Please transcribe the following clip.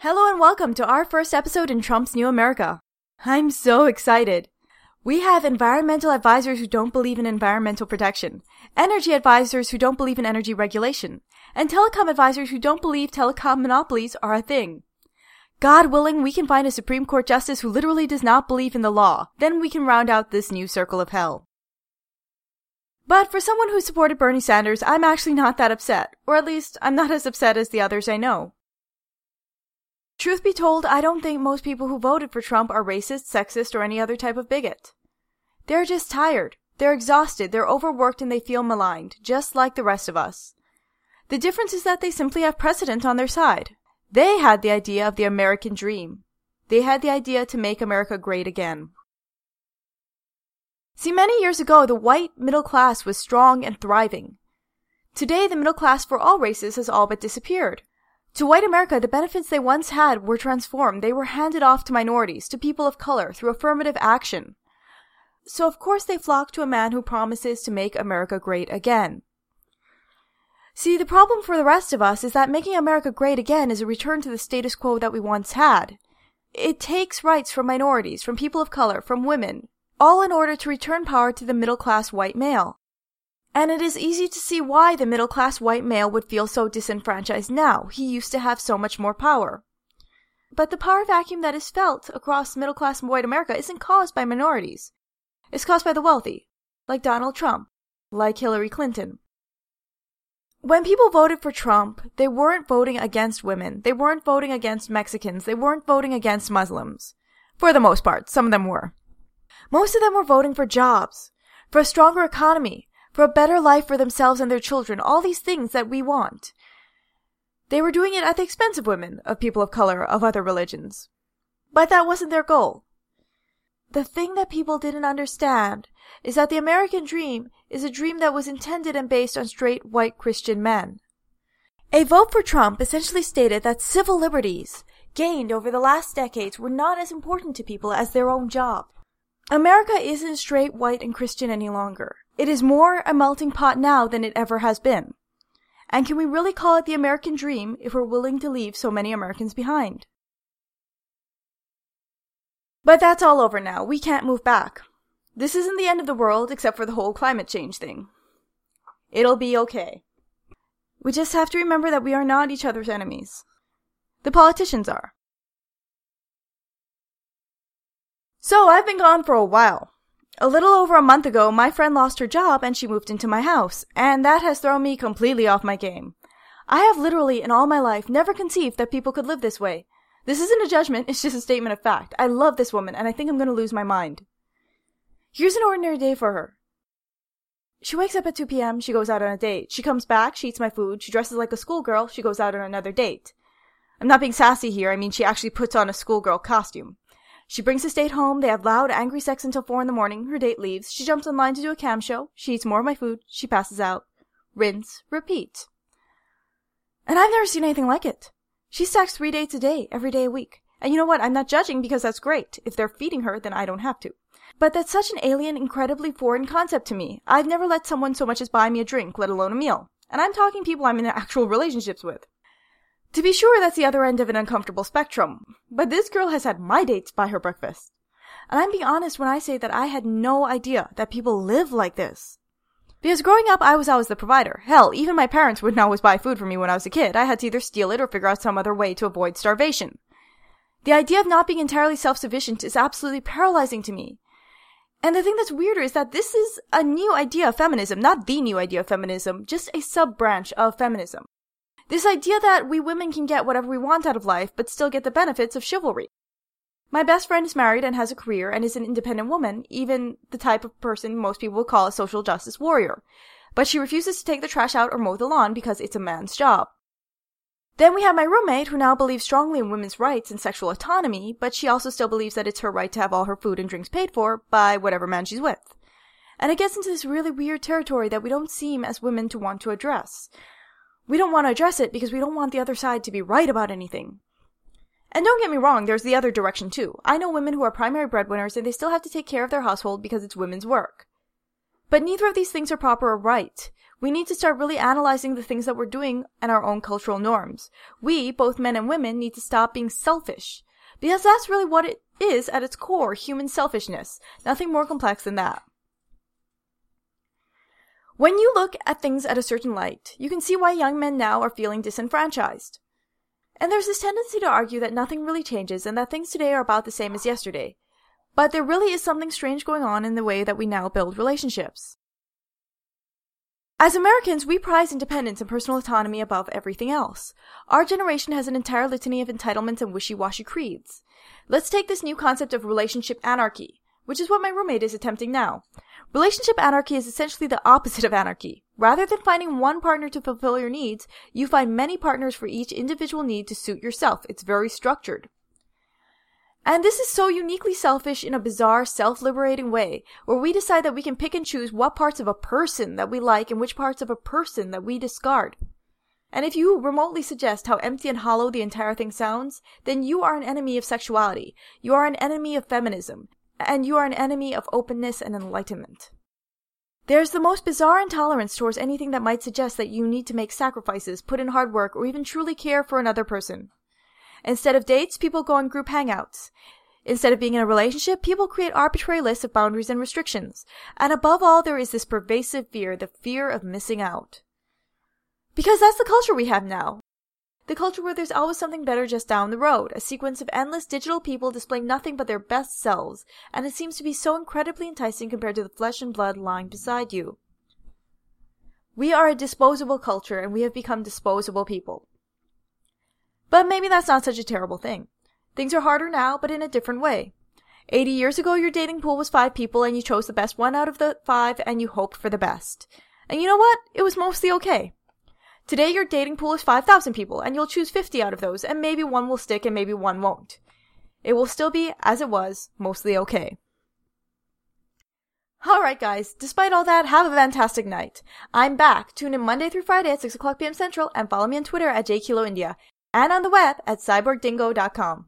Hello and welcome to our first episode in Trump's New America. I'm so excited. We have environmental advisors who don't believe in environmental protection, energy advisors who don't believe in energy regulation, and telecom advisors who don't believe telecom monopolies are a thing. God willing, we can find a Supreme Court justice who literally does not believe in the law. Then we can round out this new circle of hell. But for someone who supported Bernie Sanders, I'm actually not that upset. Or at least, I'm not as upset as the others I know. Truth be told, I don't think most people who voted for Trump are racist, sexist, or any other type of bigot. They're just tired. They're exhausted, they're overworked, and they feel maligned, just like the rest of us. The difference is that they simply have precedent on their side. They had the idea of the American dream. They had the idea to make America great again. See, many years ago, the white middle class was strong and thriving. Today, the middle class for all races has all but disappeared. To white America, the benefits they once had were transformed. They were handed off to minorities, to people of color, through affirmative action. So of course they flock to a man who promises to make America great again. See, the problem for the rest of us is that making America great again is a return to the status quo that we once had. It takes rights from minorities, from people of color, from women, all in order to return power to the middle class white male. And it is easy to see why the middle class white male would feel so disenfranchised now. He used to have so much more power. But the power vacuum that is felt across middle class white America isn't caused by minorities. It's caused by the wealthy, like Donald Trump, like Hillary Clinton. When people voted for Trump, they weren't voting against women. They weren't voting against Mexicans. They weren't voting against Muslims. For the most part, some of them were. Most of them were voting for jobs, for a stronger economy, for a better life for themselves and their children, all these things that we want. They were doing it at the expense of women, of people of color, of other religions. But that wasn't their goal. The thing that people didn't understand is that the American dream is a dream that was intended and based on straight white Christian men. A vote for Trump essentially stated that civil liberties gained over the last decades were not as important to people as their own job. America isn't straight white and Christian any longer. It is more a melting pot now than it ever has been. And can we really call it the American dream if we're willing to leave so many Americans behind? But that's all over now. We can't move back. This isn't the end of the world except for the whole climate change thing. It'll be okay. We just have to remember that we are not each other's enemies. The politicians are. So I've been gone for a while. A little over a month ago, my friend lost her job and she moved into my house, and that has thrown me completely off my game. I have literally, in all my life, never conceived that people could live this way. This isn't a judgment, it's just a statement of fact. I love this woman, and I think I'm gonna lose my mind. Here's an ordinary day for her. She wakes up at 2 p.m., she goes out on a date. She comes back, she eats my food, she dresses like a schoolgirl, she goes out on another date. I'm not being sassy here, I mean she actually puts on a schoolgirl costume. She brings his date home, they have loud, angry sex until 4 in the morning, her date leaves, she jumps online to do a cam show, she eats more of my food, she passes out. Rinse, repeat. And I've never seen anything like it. She stacks three dates a day, every day a week. And you know what? I'm not judging because that's great. If they're feeding her, then I don't have to. But that's such an alien, incredibly foreign concept to me. I've never let someone so much as buy me a drink, let alone a meal. And I'm talking people I'm in actual relationships with. To be sure, that's the other end of an uncomfortable spectrum. But this girl has had my dates buy her breakfast. And I'm being honest when I say that I had no idea that people live like this. Because growing up, I was always the provider. Hell, even my parents wouldn't always buy food for me when I was a kid. I had to either steal it or figure out some other way to avoid starvation. The idea of not being entirely self-sufficient is absolutely paralyzing to me. And the thing that's weirder is that this is a new idea of feminism, not the new idea of feminism, just a sub-branch of feminism. This idea that we women can get whatever we want out of life, but still get the benefits of chivalry. My best friend is married and has a career and is an independent woman, even the type of person most people would call a social justice warrior. But she refuses to take the trash out or mow the lawn because it's a man's job. Then we have my roommate who now believes strongly in women's rights and sexual autonomy, but she also still believes that it's her right to have all her food and drinks paid for by whatever man she's with. And it gets into this really weird territory that we don't seem as women to want to address. We don't want to address it because we don't want the other side to be right about anything. And don't get me wrong, there's the other direction too. I know women who are primary breadwinners and they still have to take care of their household because it's women's work. But neither of these things are proper or right. We need to start really analyzing the things that we're doing and our own cultural norms. We, both men and women, need to stop being selfish. Because that's really what it is at its core, human selfishness. Nothing more complex than that. When you look at things at a certain light, you can see why young men now are feeling disenfranchised. And there's this tendency to argue that nothing really changes and that things today are about the same as yesterday. But there really is something strange going on in the way that we now build relationships. As Americans, we prize independence and personal autonomy above everything else. Our generation has an entire litany of entitlements and wishy-washy creeds. Let's take this new concept of relationship anarchy, which is what my roommate is attempting now. Relationship anarchy is essentially the opposite of anarchy. Rather than finding one partner to fulfill your needs, you find many partners for each individual need to suit yourself. It's very structured. And this is so uniquely selfish in a bizarre, self-liberating way, where we decide that we can pick and choose what parts of a person that we like and which parts of a person that we discard. And if you remotely suggest how empty and hollow the entire thing sounds, then you are an enemy of sexuality. You are an enemy of feminism and you are an enemy of openness and enlightenment. There's the most bizarre intolerance towards anything that might suggest that you need to make sacrifices, put in hard work, or even truly care for another person. Instead of dates, people go on group hangouts. Instead of being in a relationship, people create arbitrary lists of boundaries and restrictions. And above all, there is this pervasive fear, the fear of missing out. Because that's the culture we have now. The culture where there's always something better just down the road, a sequence of endless digital people displaying nothing but their best selves, and it seems to be so incredibly enticing compared to the flesh and blood lying beside you. We are a disposable culture and we have become disposable people. But maybe that's not such a terrible thing. Things are harder now, but in a different way. 80 years ago, your dating pool was five people and you chose the best one out of the five and you hoped for the best. And you know what? It was mostly okay. Today, your dating pool is 5,000 people, and you'll choose 50 out of those, and maybe one will stick and maybe one won't. It will still be, as it was, mostly okay. Alright guys, despite all that, have a fantastic night. I'm back. Tune in Monday through Friday at 6 o'clock p.m. Central and follow me on Twitter at jkiloindia and on the web at cyborgdingo.com.